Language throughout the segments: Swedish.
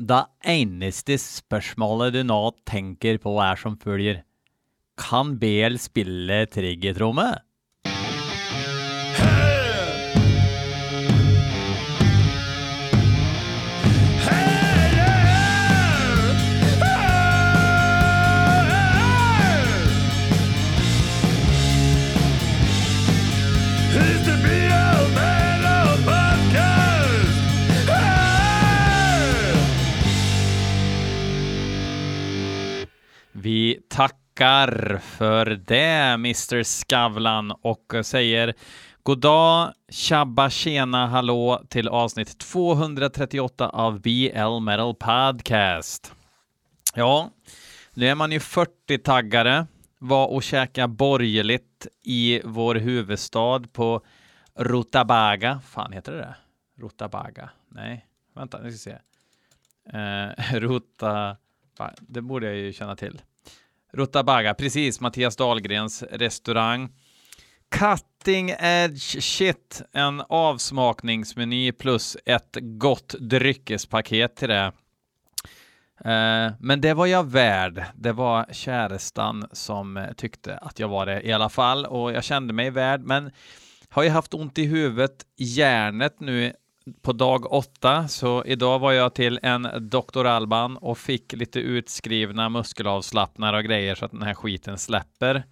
Det eneste spørsmålet du nå tänker på är som följer, Kan BL spille triggertromme? Tackar för det, Mr Skavlan, och säger god dag, tjabba, tjena, hallå till avsnitt 238 av BL Metal Podcast. Ja, nu är man ju 40-taggare, var och käka borgerligt i vår huvudstad på Rutabaga. Fan heter det det? Rutabaga? Nej, vänta, nu ska vi se. Eh, Ruta... Det borde jag ju känna till. Rutabaga, precis, Mattias Dahlgrens restaurang. Cutting edge shit, en avsmakningsmeny plus ett gott dryckespaket till det. Eh, men det var jag värd. Det var kärestan som tyckte att jag var det i alla fall och jag kände mig värd. Men har ju haft ont i huvudet, hjärnet nu på dag åtta, så idag var jag till en Dr. Alban och fick lite utskrivna muskelavslappnare och grejer så att den här skiten släpper.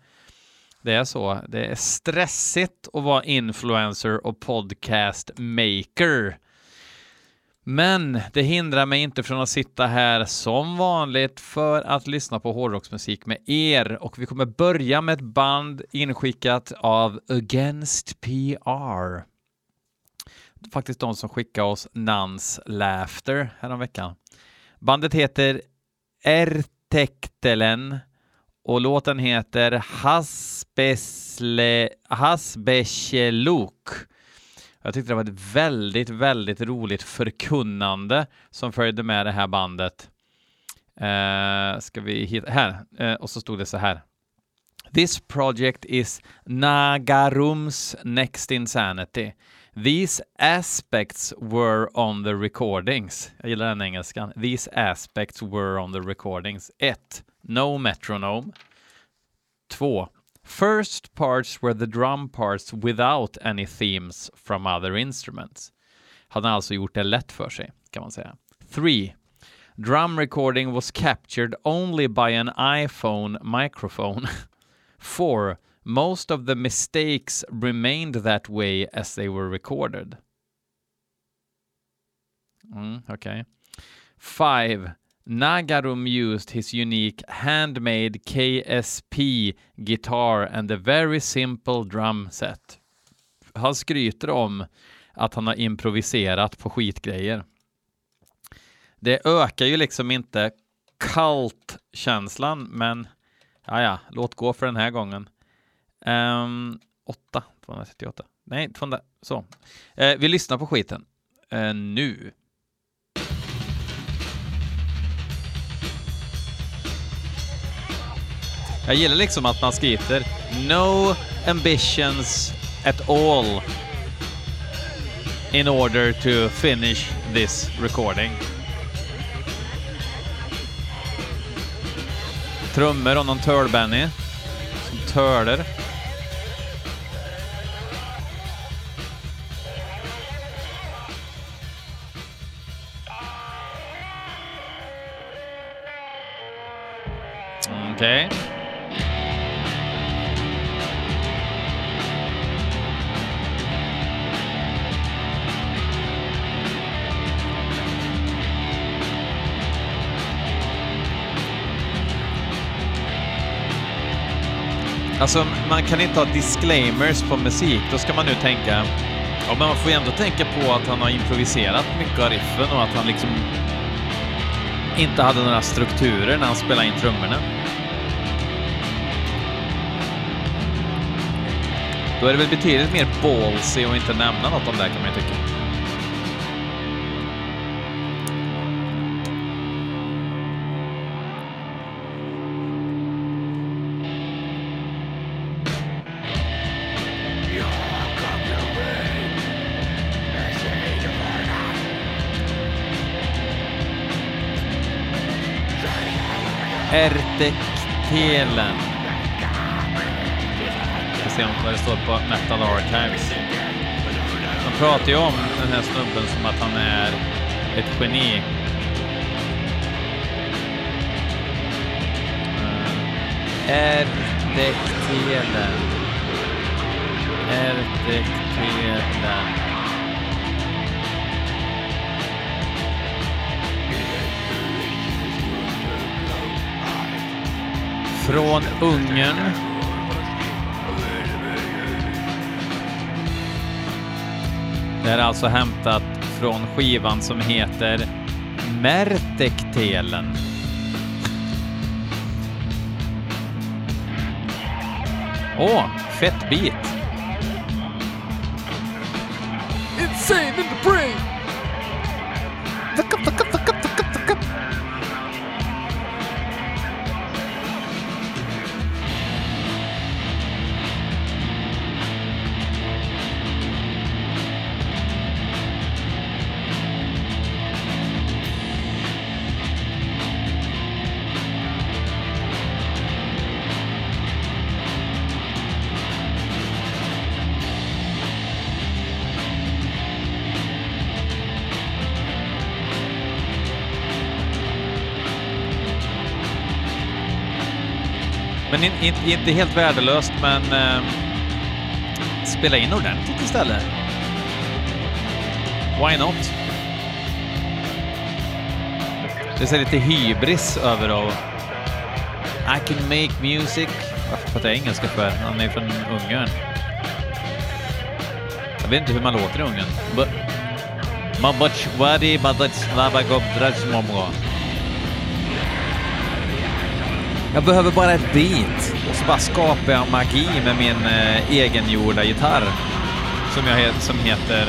Det är så. Det är stressigt att vara influencer och podcast maker. Men det hindrar mig inte från att sitta här som vanligt för att lyssna på hårdrocksmusik med er och vi kommer börja med ett band inskickat av Against PR faktiskt de som skickade oss Nans Laughter häromveckan. Bandet heter Ertektelen och låten heter Hasbesle, Hasbesheluk. Jag tyckte det var ett väldigt, väldigt roligt förkunnande som följde med det här bandet. Uh, ska vi hitta, här, uh, och så stod det så här. This project is Nagarums Next Insanity. These aspects were on the recordings. Jag gillar den engelskan. These aspects were on the recordings. 1. No metronome. 2. First parts were the drum parts without any themes from other instruments. Han har alltså gjort det lätt för sig, kan man säga. 3. Drum recording was captured only by an iPhone microphone. 4. Most of the mistakes remained that way as they were recorded. Mm, okay. Five. Nagarum used his unique handmade KSP guitar and a very simple drum set. Han skryter om att han har improviserat på skitgrejer. Det ökar ju liksom inte kallt känslan men ja, ja, låt gå för den här gången. Um, 8, 238. Nej, 200, så. Uh, vi lyssnar på skiten. Uh, nu. Jag gillar liksom att man skriver No ambitions at all in order to finish this recording. Trummor och någon törlbenny som törler. Okej. Okay. Alltså, man kan inte ha disclaimers på musik. Då ska man nu tänka... Ja, men man får ju ändå tänka på att han har improviserat mycket av riffen och att han liksom inte hade några strukturer när han spelade in trummorna. Då är det väl betydligt mer ballsy att inte nämna något om det kan man ju tycka. Ertektelen. Vi vad det står på Metal Archives. De pratar ju om den här snubben som att han är ett geni. Eh, uh, Ertektelen. Ertektelen. Från Ungern. Det är alltså hämtat från skivan som heter Mertektelen. Åh, oh, fett beat. Insane in the brain! Men in, in, inte helt värdelöst, men eh, spela in ordentligt istället. Why not? Det är lite hybris över att I can make music. Varför pratar jag engelska för? Han är från Ungern. Jag vet inte hur man låter i Ungern. Maboch jag behöver bara ett beat och så bara skapar jag magi med min eh, egengjorda gitarr som, jag, som heter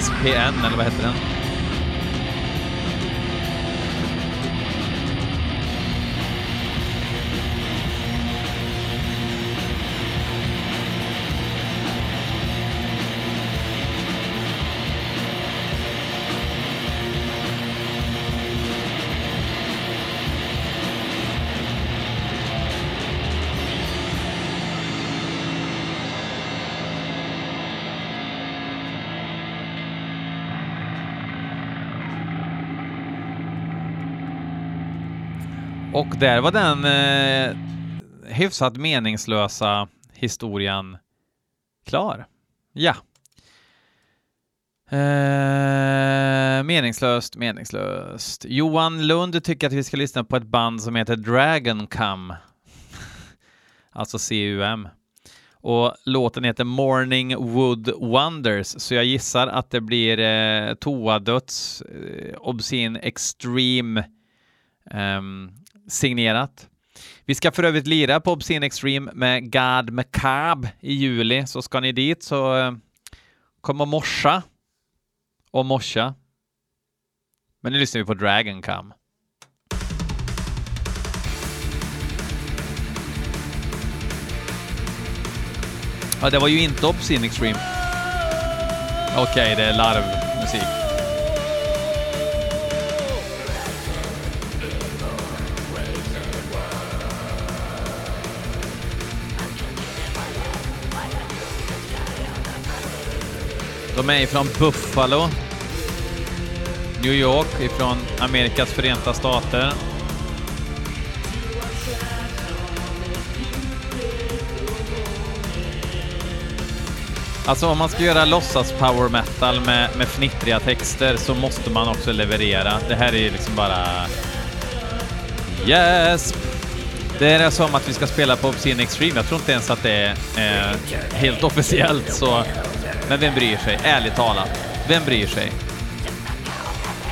SPN, eller vad heter den? Och där var den eh, hyfsat meningslösa historien klar. Ja. Eh, meningslöst, meningslöst. Johan Lund tycker att vi ska lyssna på ett band som heter Dragon Come. alltså CUM. Och låten heter Morning Wood Wonders, så jag gissar att det blir eh, toadöds, eh, Obscene Extreme um, signerat. Vi ska för övrigt lira på Obscene Extreme med God Macabre i juli, så ska ni dit så eh, kom och morsa och morsa. Men nu lyssnar vi på Dragon Come. Ja, det var ju inte Obscene Extreme. Okej, okay, det är larvmusik. De är ifrån Buffalo, New York, ifrån Amerikas förenta stater. Alltså om man ska göra låtsas power metal med, med fnittriga texter så måste man också leverera. Det här är ju liksom bara... Yes! Det är som att vi ska spela på Obscene Extreme. Jag tror inte ens att det är eh, helt officiellt, så men vem bryr sig? Ärligt talat. Vem bryr sig?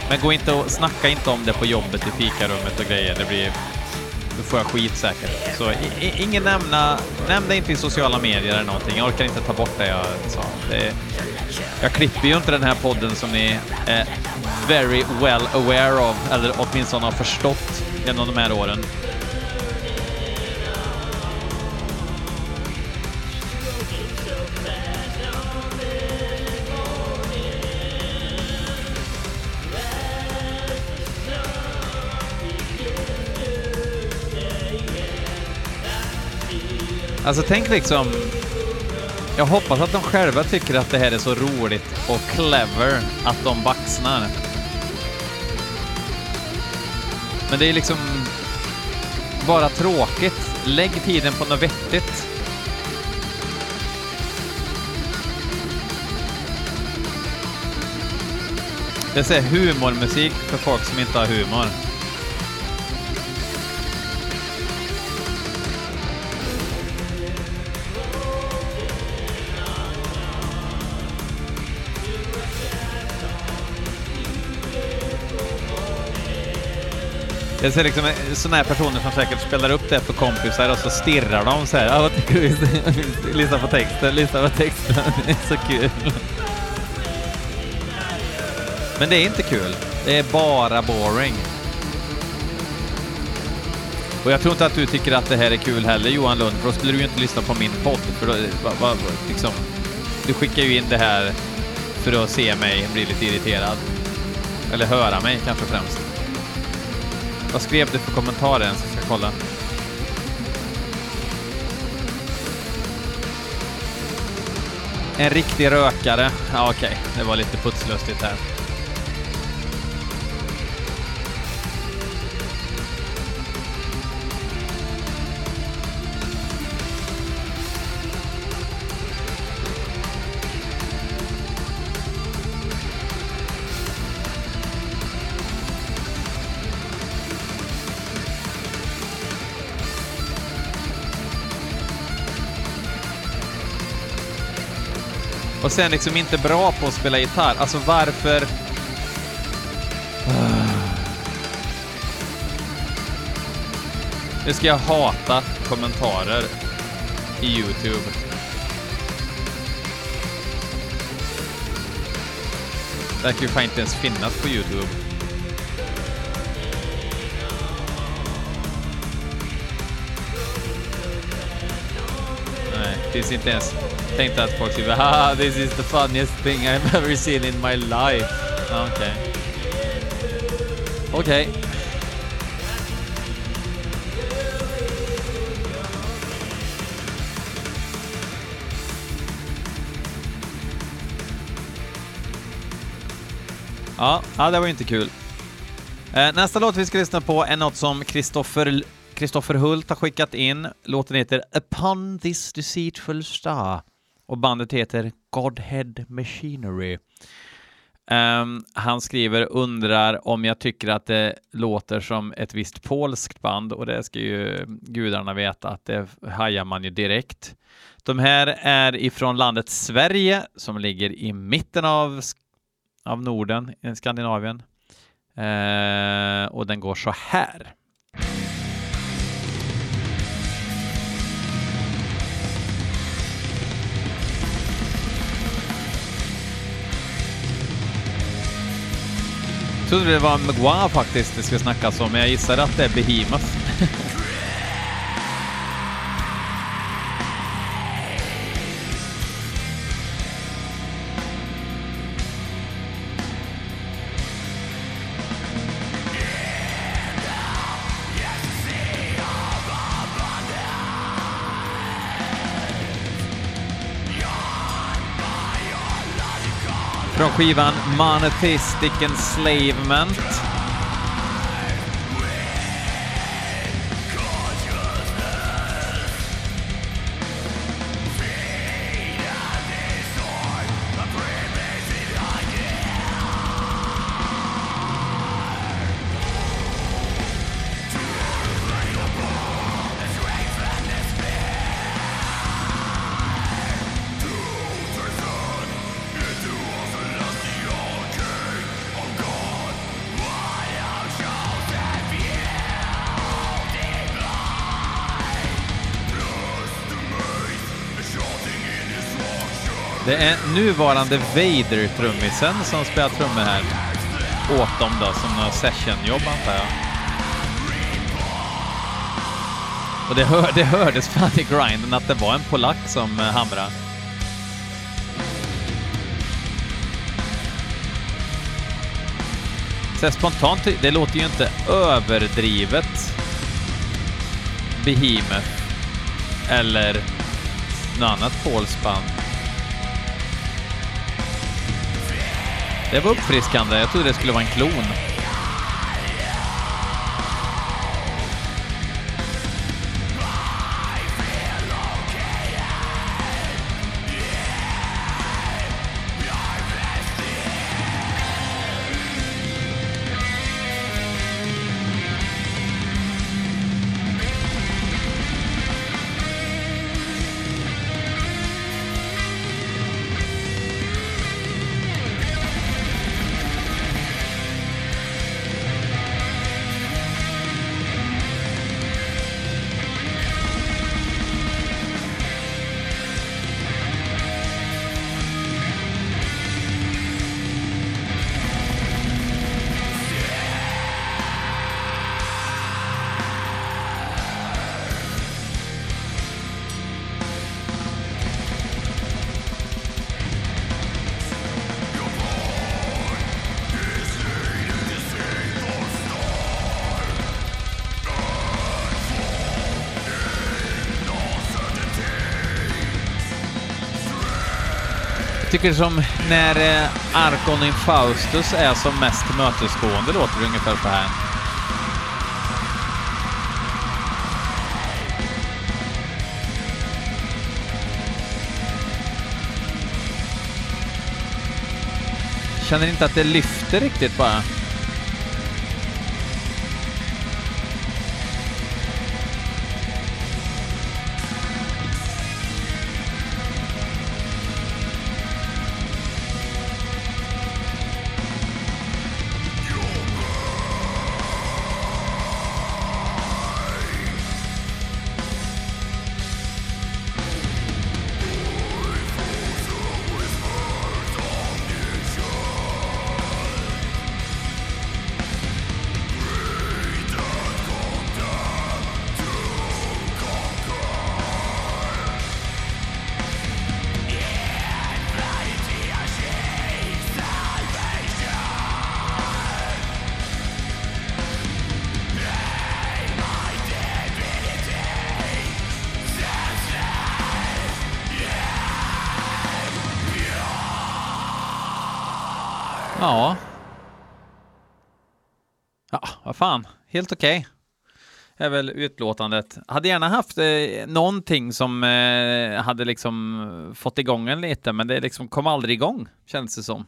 Men gå inte och snacka inte om det på jobbet i fikarummet och grejer. Det blir... Då får jag skit säkert. Så i, ingen nämna... Nämn det inte i sociala medier eller någonting. Jag orkar inte ta bort det jag sa. Det, jag klipper ju inte den här podden som ni är very well aware of, eller åtminstone har förstått genom de här åren. Alltså tänk liksom... Jag hoppas att de själva tycker att det här är så roligt och clever att de baxnar. Men det är liksom bara tråkigt. Lägg tiden på något vettigt. Det är humormusik för folk som inte har humor. Jag ser liksom eh, sådana här personer som säkert spelar upp det för kompisar och så stirrar de så här. Ja, vad tycker du? lyssna på texten, lyssna på texten. Det är så kul. Men det är inte kul. Det är bara boring. Och jag tror inte att du tycker att det här är kul heller Johan Lund, för då skulle du ju inte lyssna på min podd. För då, eh, va, va, liksom, du skickar ju in det här för att se mig bli lite irriterad. Eller höra mig kanske främst. Vad skrev du för kommentarer ens? Jag ska kolla. En riktig rökare. Ja, okej. Okay. Det var lite putslustigt här. Och sen liksom inte bra på att spela gitarr. Alltså varför... Nu ska jag hata kommentarer i Youtube. Det verkar ju fan inte ens finnas på Youtube. Nej, det finns inte ens tänkte att folk skulle haha, this is the funniest thing I've ever seen in my life. Okej. Okay. Okej. Okay. Ja, ja, det var inte kul. Eh, nästa låt vi ska lyssna på är något som Kristoffer Kristoffer Hult har skickat in. Låten heter Upon this deceitful star och bandet heter Godhead Machinery. Um, han skriver undrar om jag tycker att det låter som ett visst polskt band och det ska ju gudarna veta att det hajar man ju direkt. De här är ifrån landet Sverige som ligger i mitten av, av Norden, i Skandinavien. Uh, och den går så här. Trodde det var Maguire faktiskt det skulle snackas om, men jag gissar att det är Behemoth. skivan Monotheistic Enslavement. Det är nuvarande Vader-trummisen som spelar trummor här åt dem då, som några sessionjobb antar jag. Och det, hör, det hördes fan i grinden att det var en polack som eh, hamrade. Så spontant, det låter ju inte överdrivet Behemoth eller något annat polskt Det var uppfriskande. Jag trodde det skulle vara en klon. Tycker som när eh, Arkon Arkon Infaustus är som mest mötesgående låter det ungefär så här. Känner inte att det lyfter riktigt bara. Ja, vad fan. Helt okej. Okay. är väl utlåtandet. Hade gärna haft eh, någonting som eh, hade liksom fått igång en lite, men det liksom kom aldrig igång, känns det som.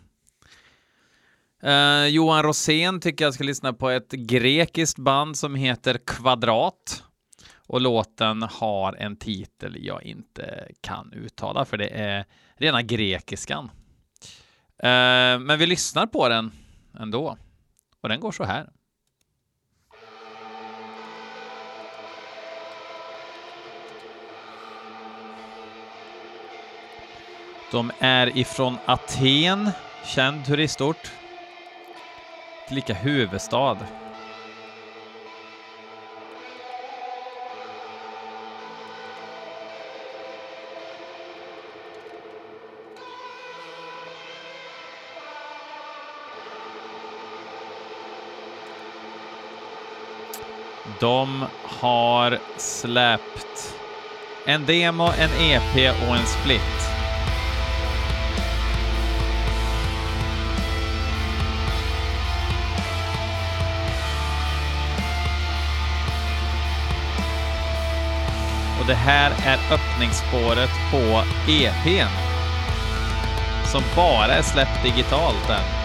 Eh, Johan Rosén tycker jag ska lyssna på ett grekiskt band som heter Kvadrat. Och låten har en titel jag inte kan uttala, för det är rena grekiskan. Eh, men vi lyssnar på den ändå. Och den går så här. De är ifrån Aten, känd turistort. Tillika huvudstad. De har släppt en demo, en EP och en split. Och det här är öppningsspåret på EPn som bara är släppt digitalt än.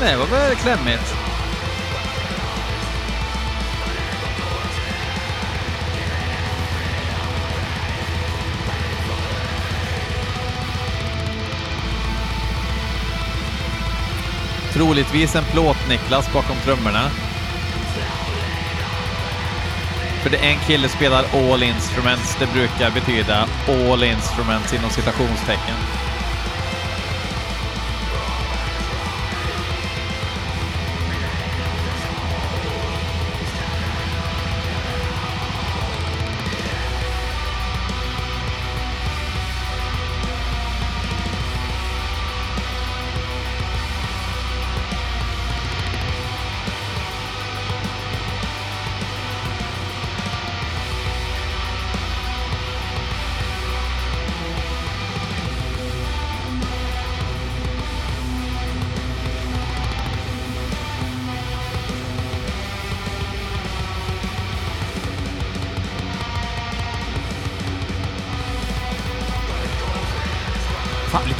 Det var väl klämmigt. Troligtvis en plåt-Niklas bakom trummorna. För det en kille spelar all instruments, det brukar betyda all instruments inom citationstecken.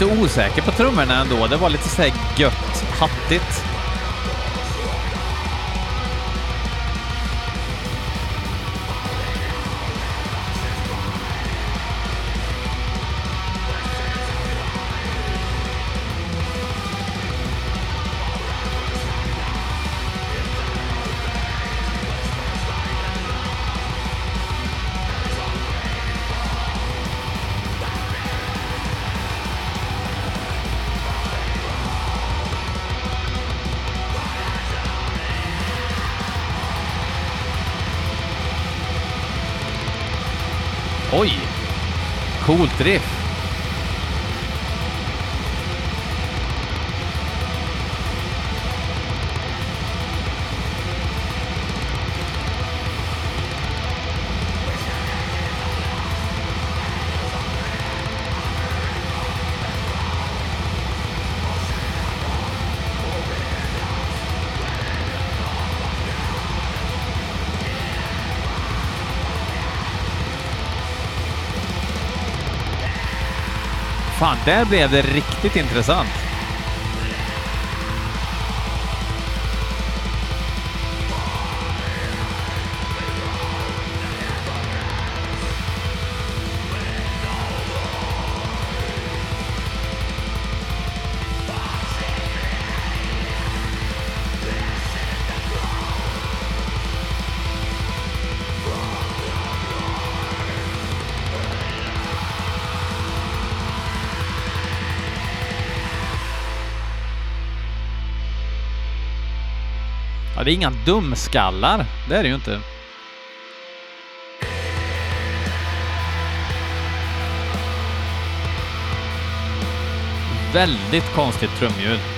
Lite osäker på trummorna ändå. Det var lite såhär gött, hattigt. Google Trip Fan, där blev det riktigt intressant. Det är inga dumskallar. Det är det ju inte. Väldigt konstigt trumljud.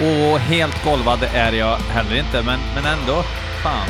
Och helt golvad är jag heller inte, men, men ändå. Fan.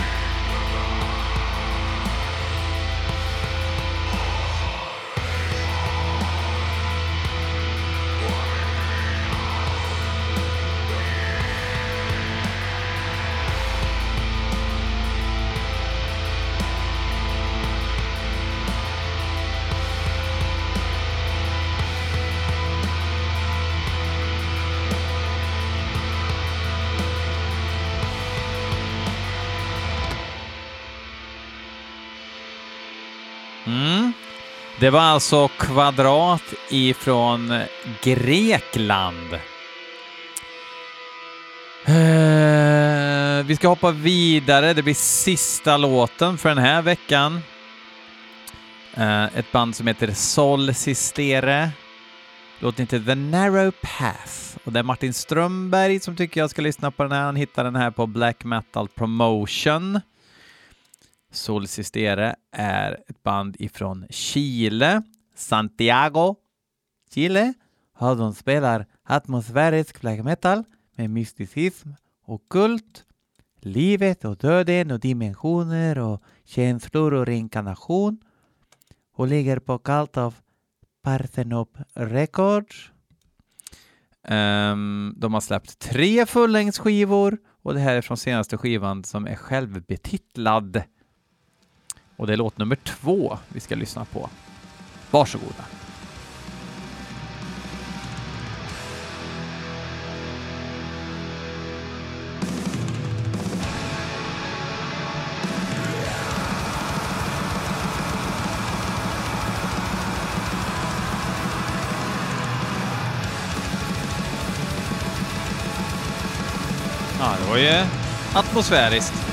Det var alltså Kvadrat ifrån Grekland. Eh, vi ska hoppa vidare. Det blir sista låten för den här veckan. Eh, ett band som heter Sol Sistere. Låten heter The Narrow Path. Och det är Martin Strömberg som tycker jag ska lyssna på den här. Han hittar den här på Black Metal Promotion. Solsistere är ett band ifrån Chile, Santiago, Chile. Och de spelar atmosfärisk black metal med mysticism och kult, livet och döden och dimensioner och känslor och reinkarnation och ligger på Cult of Parthenop Records. Um, de har släppt tre fullängdsskivor och det här är från senaste skivan som är självbetitlad. Och det är låt nummer två vi ska lyssna på. Varsågoda. Ja, det var ju atmosfäriskt.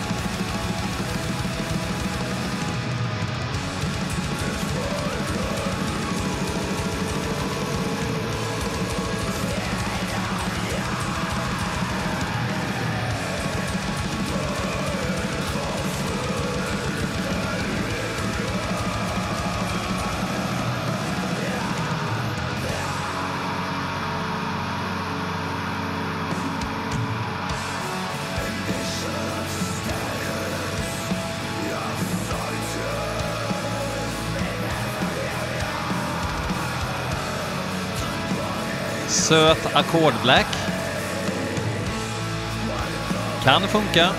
Söt Ackord Black. Kan funka.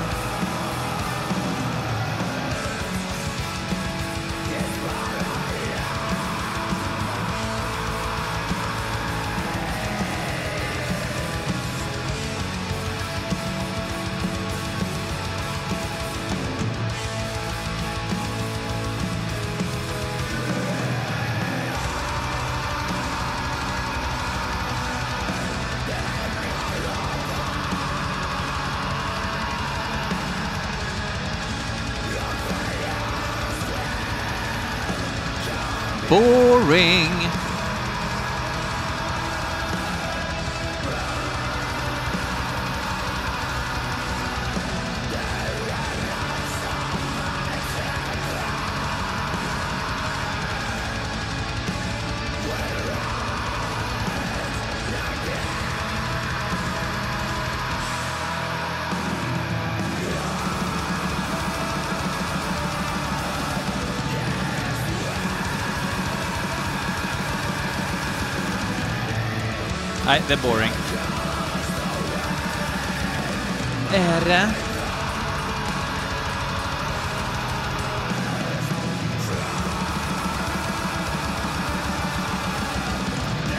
Nej, det är boring. Är det?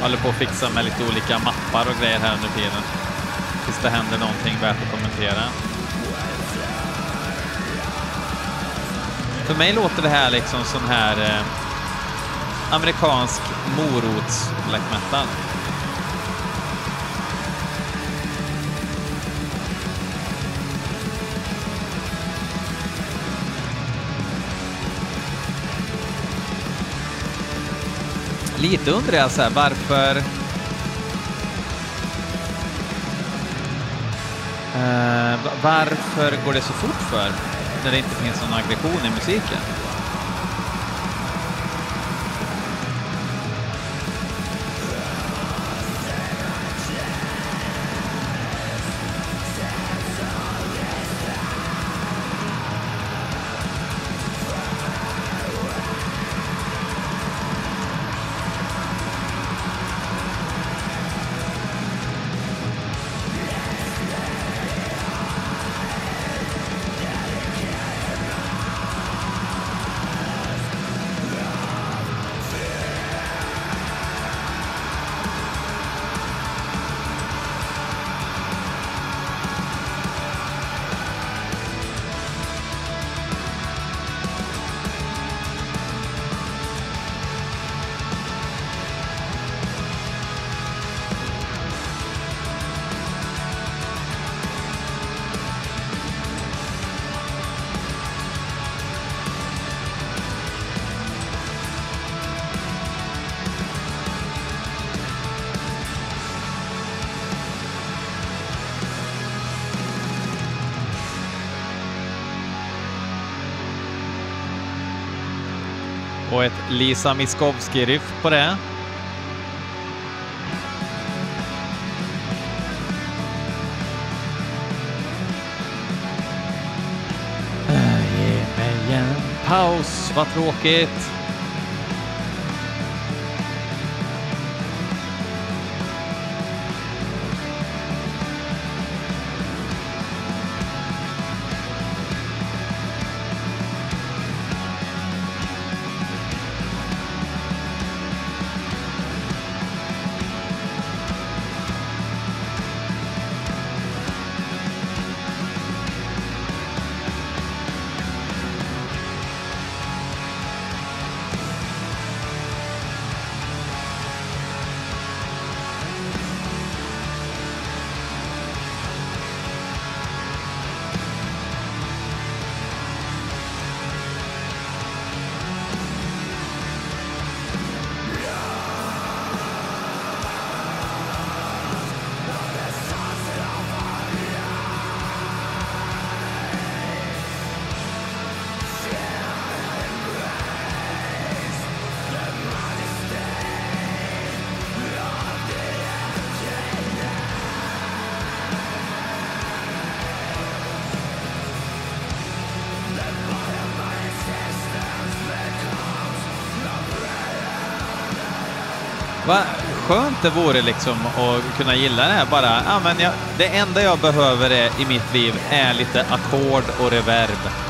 Håller på att fixa med lite olika mappar och grejer här under tiden. Tills det händer någonting värt att kommentera. För mig låter det här liksom sån här eh, amerikansk morots black metal. Lite undrar jag så här, varför... Uh, varför går det så fort för? När det inte finns någon aggression i musiken? Ett Lisa Miskovsky-riff på det. Äh, ge mig en paus, vad tråkigt. Skönt det vore liksom att kunna gilla det här bara. Ja, men jag, det enda jag behöver är, i mitt liv är lite ackord och reverb.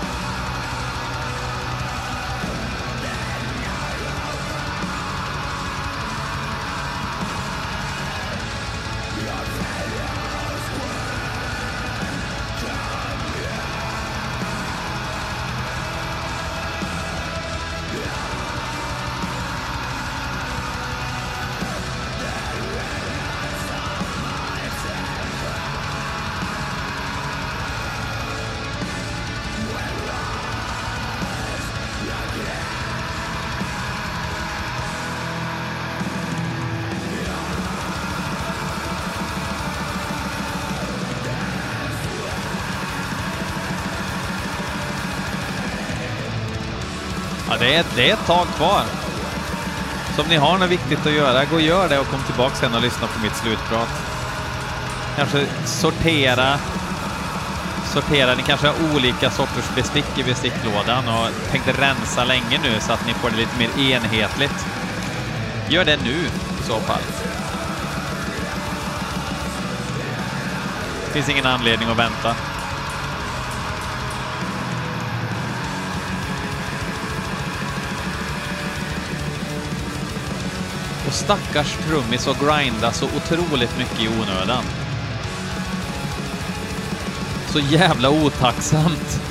Det, är, det är ett tag kvar. Så om ni har något viktigt att göra, gå och gör det och kom tillbaka sen och lyssna på mitt slutprat. Kanske sortera. Sortera. Ni kanske har olika sorters bestick i besticklådan och tänkte rensa länge nu så att ni får det lite mer enhetligt. Gör det nu i så fall. Det finns ingen anledning att vänta. Stackars trummis och grinda så otroligt mycket i onödan. Så jävla otacksamt.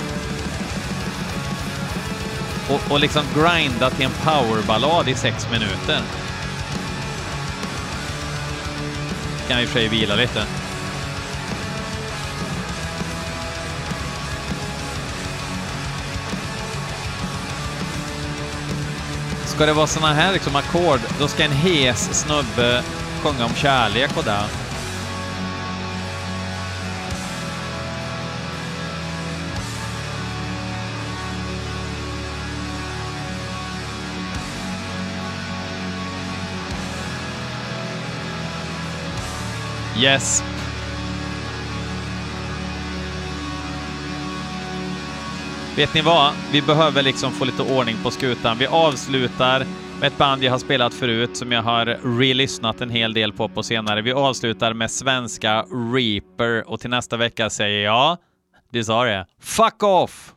Och, och liksom grinda till en powerballad i sex minuter. Kan i och för sig vila lite. Ska det vara såna här liksom ackord, då ska en hes snubbe sjunga om kärlek och det. Yes. Vet ni vad? Vi behöver liksom få lite ordning på skutan. Vi avslutar med ett band jag har spelat förut som jag har re-lyssnat en hel del på på senare. Vi avslutar med svenska Reaper och till nästa vecka säger jag, du sa det, fuck off!